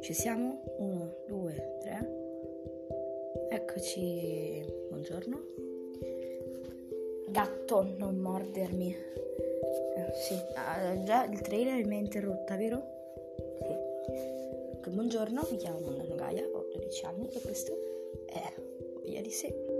Ci siamo? Uno, due, tre. Eccoci. Buongiorno. Gatto, non mordermi. Eh, sì, ah, già il trailer mi ha interrotta, vero? Sì. Buongiorno, mi chiamo Monna Gaia, ho 12 anni e questo è Via di sé.